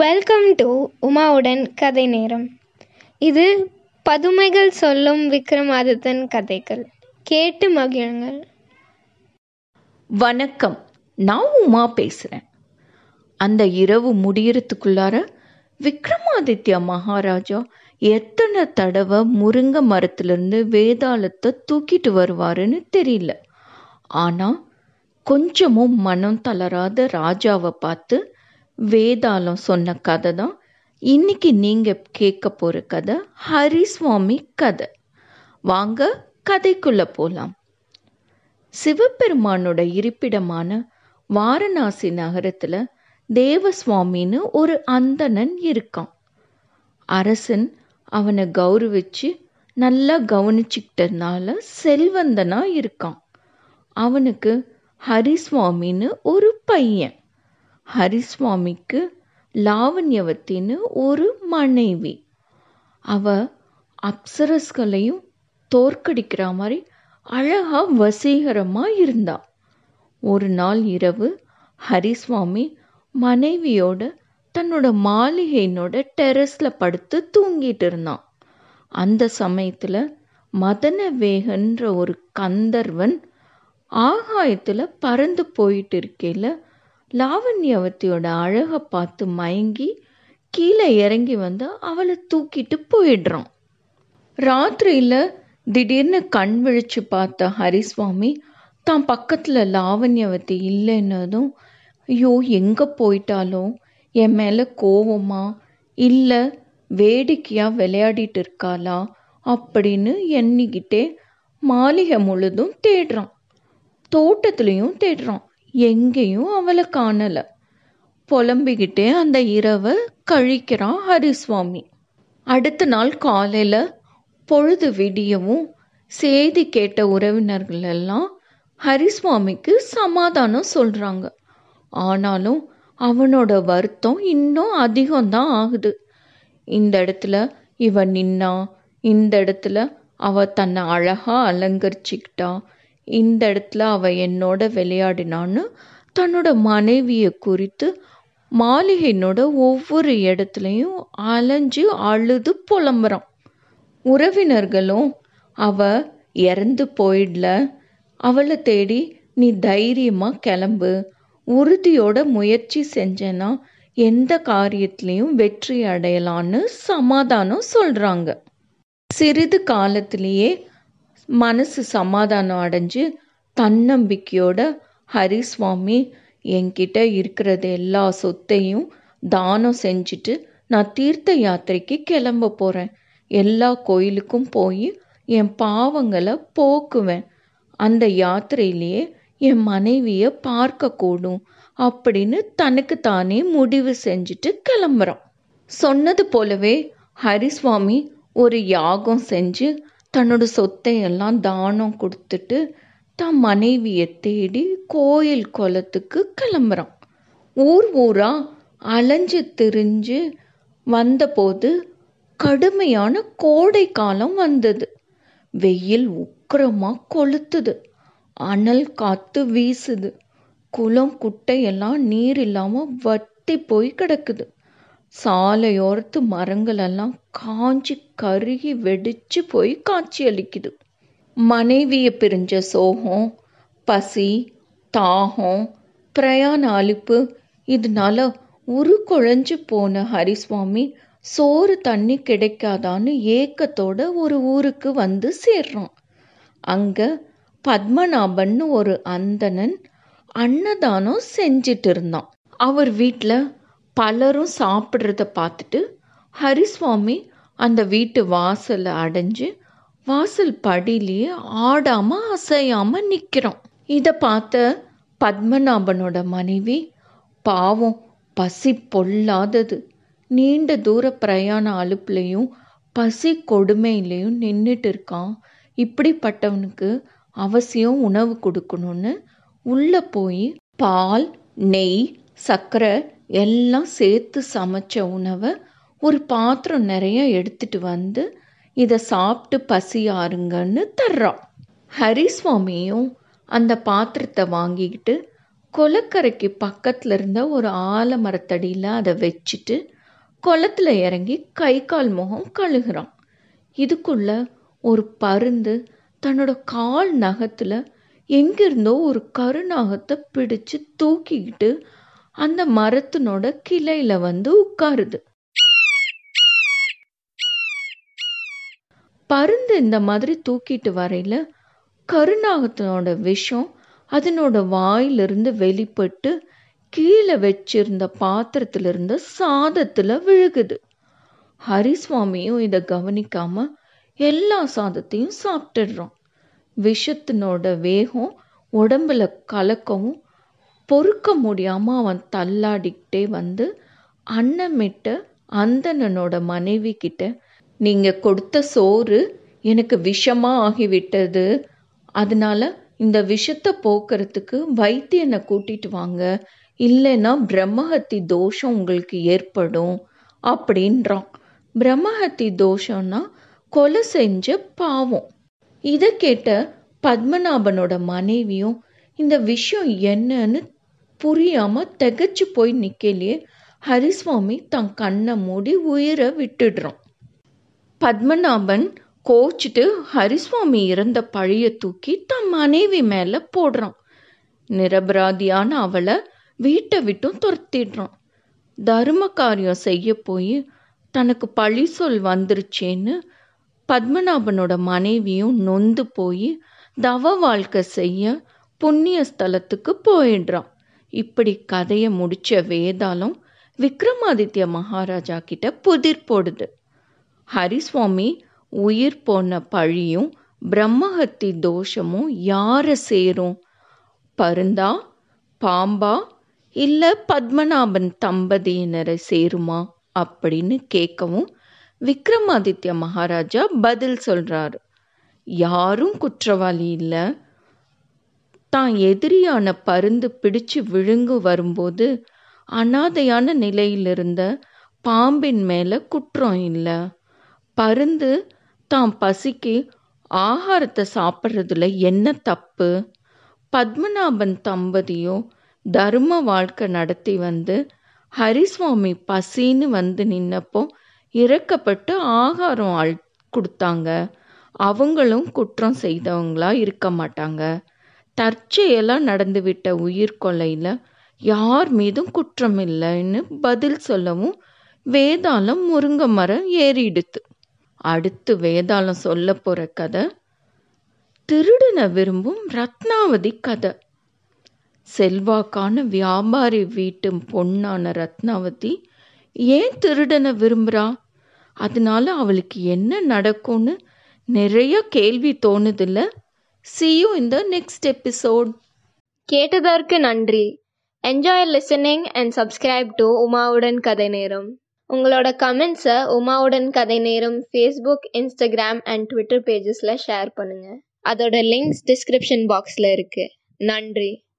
Welcome to உமாவுடன் கதை நேரம். இது பதுமைகள் சொல்லும் விக்ரமாதித்தன் கதைகள். கேட்டு மகிழுங்கள். வணக்கம். நான் உமா பேசுகிறேன் அந்த இரவு முடியறதுக்குள்ளார விக்ரமாதித்ய மகாராஜா எத்தனை தடவை முருங்கை மரத்துலேருந்து வேதாளத்தை தூக்கிட்டு வருவாருன்னு தெரியல. ஆனால் கொஞ்சமும் மனம் தளராத ராஜாவை பார்த்து வேதாளம் சொன்ன கதை தான் இன்னைக்கு நீங்கள் கேட்க போகிற கதை ஹரிசுவாமி கதை. வாங்க கதைக்குள்ளே போகலாம் சிவபெருமானோட இருப்பிடமான வாரணாசி நகரத்தில் தேவசுவாமின்னு ஒரு அந்தணன் இருக்கான். அரசன் அவனை கௌரவிச்சு நல்லா கவனிச்சுக்கிட்டதுனால செல்வந்தனாக இருக்கான். அவனுக்கு ஹரிசுவாமின்னு ஒரு பையன். ஹரிசுவாமிக்கு லாவண்யவத்தின்னு ஒரு மனைவி. அவ அப்சரஸ்களையும் தோற்கடிக்கிற மாதிரி அழகா வசீகரமா இருந்தா. ஒரு நாள் இரவு ஹரிசுவாமி மனைவியோட தன்னோட மாளிகையினோட டெரஸில் படுத்து தூங்கிட்டு இருந்தான் அந்த சமயத்தில் மதன வேகன்ற ஒரு கந்தர்வன் ஆகாயத்தில் பறந்து போயிட்டு இருக்கையில் லாவண்யவத்தியோட அழகை பார்த்து மயங்கி கீழே இறங்கி வந்து அவளை தூக்கிட்டு போயிடுறான். ராத்திரியில் திடீர்னு கண் விழிச்சு பார்த்த ஹரிசுவாமி தான் பக்கத்தில் லாவண்யவதி இல்லைன்னதும் ஐயோ எங்கே போயிட்டாலும் என் மேலே கோவமா? இல்லை வேடிக்கையாக விளையாடிட்டு இருக்காளா? அப்படின்னு எண்ணிக்கிட்டே மாளிகை முழுதும் தேடுறான். தோட்டத்துலேயும் தேடுறான். எங்கேயும் அவளை காணல. புலம்பிக்கிட்டே அந்த இரவை கழிக்கிறான் ஹரிசுவாமி. அடுத்த நாள் காலையில் பொழுது விடியவும் செய்தி கேட்ட உறவினர்கள் எல்லாம் ஹரிசுவாமிக்கு சமாதானம் சொல்கிறாங்க ஆனாலும் அவனோட வருத்தம் இன்னும் அதிகம்தான் ஆகுது. இந்த இடத்துல இவன் நின்னா இந்த இடத்துல அவ தன்னை அழகாக அலங்கரிச்சுக்கிட்டா இந்த இடத்துல அவ என்னோட விளையாடினான்னு தன்னோட மனைவியை குறித்து மாளிகையினோட ஒவ்வொரு இடத்துலையும் அலைஞ்சு அழுது புலம்புறான். உறவினர்களும் அவ இறந்து போயிடல. அவளை தேடி நீ தைரியமா கிளம்பு. உறுதியோட முயற்சி செஞ்சேன்னா எந்த காரியத்திலையும் வெற்றி அடையலான்னு சமாதானம் சொல்றாங்க. சிறிது காலத்திலேயே மனசு சமாதானம் அடைஞ்சு தன்னம்பிக்கையோட ஹரிசுவாமி என்கிட்ட இருக்கிறது எல்லா சொத்தையும் தானம் செஞ்சுட்டு நான் தீர்த்த யாத்திரைக்கு கிளம்ப போகிறேன் எல்லா கோயிலுக்கும் போய் என் பாவங்களை போக்குவேன். அந்த யாத்திரையிலேயே என் மனைவியை பார்க்கக்கூடும் அப்படின்னு தனக்கு தானே முடிவு செஞ்சுட்டு கிளம்புறான். சொன்னது போலவே ஹரிசுவாமி ஒரு யாகம் செஞ்சு தன்னோட சொத்தை எல்லாம் தானம் கொடுத்துட்டு தன் மனைவியை தேடி கோயில் குளத்துக்கு கிளம்புறான். ஊர் ஊரா அலைஞ்சு திரிஞ்சு வந்தபோது கடுமையான கோடை காலம் வந்தது. வெயில் உக்கிரமாக கொளுத்துது. அனல் காத்து வீசுது. குளம் குட்டையெல்லாம் நீர் இல்லாம வட்டி போய் கிடக்குது. சாலையோரத்து மரங்களெல்லாம் காஞ்சி கருகி வெடிச்சு போய் காட்சி அளிக்குது மனைவியை பிரிஞ்ச சோகம் பசி தாகம் பிரயாண அழிப்பு இதனால உரு குழஞ்சு போன ஹரிசுவாமி சோறு தண்ணி கிடைக்காதான்னு ஏக்கத்தோட ஒரு ஊருக்கு வந்து சேர்றான். அங்க பத்மநாபன்னு ஒரு அந்தணன் அன்னதானம் செஞ்சிட்டு இருந்தான். அவர் வீட்டில் பலரும் சாப்பிட்றத பார்த்துட்டு ஹரிசுவாமி அந்த வீட்டு வாசலை அடைஞ்சு வாசல் படியிலேயே ஆடாமல் அசையாமல் நிற்கிறோம் இதை பார்த்த பத்மநாபனோட மனைவி பாவம் பசி பொல்லாதது. நீண்ட தூர பிரயாண அலுப்புலையும் பசி கொடுமையிலையும் நின்றுட்டு இருக்கான். இப்படிப்பட்டவனுக்கு அவசியம் உணவு கொடுக்கணும்னு உள்ளே போய் பால் நெய் சர்க்கரை எல்லாம் சேர்த்து சமைச்ச உணவை ஒரு பாத்திரம் நிறைய எடுத்துட்டு வந்து இதை சாப்பிட்டு பசி ஆறுங்கன்னு தர்றான் ஹரிசுவாமியும் அந்த பாத்திரத்தை வாங்கிக்கிட்டு குளக்கரைக்கு பக்கத்தில் இருந்த ஒரு ஆலமரத்தடியில் அதை வச்சுட்டு குளத்துல இறங்கி கை கால் முகம் கழுகுறான். இதுக்குள்ள ஒரு பருந்து தன்னோட கால் நகத்தில் எங்கிருந்தோ ஒரு கருநாகத்தை பிடிச்சு தூக்கிக்கிட்டு அந்த மரத்தினோட கிளையில வந்து உட்காருது. பருந்து இந்த மாதிரி தூக்கிட்டு வரையில கருநாகத்தினோட விஷம் அதனோட வாயிலிருந்து வெளிப்பட்டு கீழே வச்சிருந்த பாத்திரத்துல இருந்த சாதத்துல விழுகுது. ஹரிசுவாமியும் இதை கவனிக்காம எல்லா சாதத்தையும் சாப்பிட்டுடுறோம். விஷத்தினோட வேகம் உடம்புல கலக்கவும் பொறுக்க முடியாமல் அவன் தள்ளாடிக்கிட்டே வந்து அன்னமிட்ட அந்தணனோட மனைவி கிட்ட நீங்கள் கொடுத்த சோறு எனக்கு விஷமாக ஆகிவிட்டது. அதனால இந்த விஷத்தை போக்குறதுக்கு வைத்தியனை கூட்டிட்டு வாங்க. இல்லைன்னா பிரம்மஹத்தி தோஷம் உங்களுக்கு ஏற்படும். அப்படின்றான். பிரம்மஹத்தி தோஷம்னா கொலை செஞ்ச பாவம். இதை கேட்ட பத்மநாபனோட மனைவியும் இந்த விஷயம் என்னன்னு புரியாம திகச்சு போய் நிக்கலையே ஹரிசுவாமி தன் கண்ணை மூடி உயிரை விட்டுடுறான். பத்மநாபன் கோச்சிட்டு ஹரிசுவாமி இறந்த பழிய தூக்கி தன் மனைவி மேல போடுறான். நிரபராதியான அவளை வீட்டை விட்டும் துரத்திடுறான். தர்ம காரியம் செய்ய போய் தனக்கு பழி சொல் வந்துருச்சேன்னு பத்மநாபனோட மனைவியும் நொந்து போய் தவ வாழ்க்கை செய்ய புண்ணிய ஸ்தலத்துக்கு போயிடுறான். இப்படி கதையை முடிச்ச வேதாளம் விக்ரமாதித்ய மகாராஜா கிட்ட புதிர் போடுது. ஹரிசுவாமி உயிர் போன பழியும் பிரம்மஹத்தி தோஷமும் யாரை சேரும்? பருந்தா பாம்பா இல்லை பத்மநாபன் தம்பதியினரை சேருமா? அப்படின்னு கேட்கவும் விக்ரமாதித்ய மகாராஜா பதில் சொல்கிறார் யாரும் குற்றவாளி இல்லை. தான் எதிரியான பருந்து பிடிச்சு விழுங்கு வரும்போது அனாதையான நிலையிலிருந்த பாம்பின் மேல குற்றம் இல்லை. பருந்து தான் பசிக்கு ஆகாரத்தை சாப்பிட்றதுல என்ன தப்பு? பத்மநாபன் தம்பதியும் தர்ம வாழ்க்கை நடத்தி வந்து ஹரிசுவாமி பசின்னு வந்து நின்னப்போ இறக்கப்பட்டு ஆகாரம் ஆள் கொடுத்தாங்க. அவங்களும் குற்றம் செய்தவங்களா இருக்க மாட்டாங்க. தற்செயலாக நடந்துவிட்ட உயிர் கொலையில் யார் மீதும் குற்றம் இல்லைன்னு பதில் சொல்லவும் வேதாளம் முருங்க மரம் ஏறிடுத்து. அடுத்து வேதாளம் சொல்ல போகிற கதை திருடனை விரும்பும் ரத்னாவதி கதை. செல்வாக்கான வியாபாரி வீட்டு பொண்ணான ரத்னாவதி ஏன் திருடனை விரும்புகிறா அதனால அவளுக்கு என்ன நடக்கும்னு நிறைய கேள்வி தோணுதில்ல. See you in the next episode கேட்டதற்கு நன்றி. Enjoy listening and subscribe to உமாவுடன் கதை நேரம் உங்களோட கமெண்ட்ஸை உமாவுடன் கதை நேரம் ஃபேஸ்புக் இன்ஸ்டாகிராம் அண்ட் ட்விட்டர் பேஜஸில் ஷேர் பண்ணுங்கள் அதோட லிங்க்ஸ் டிஸ்கிரிப்ஷன் பாக்ஸில் இருக்குது நன்றி.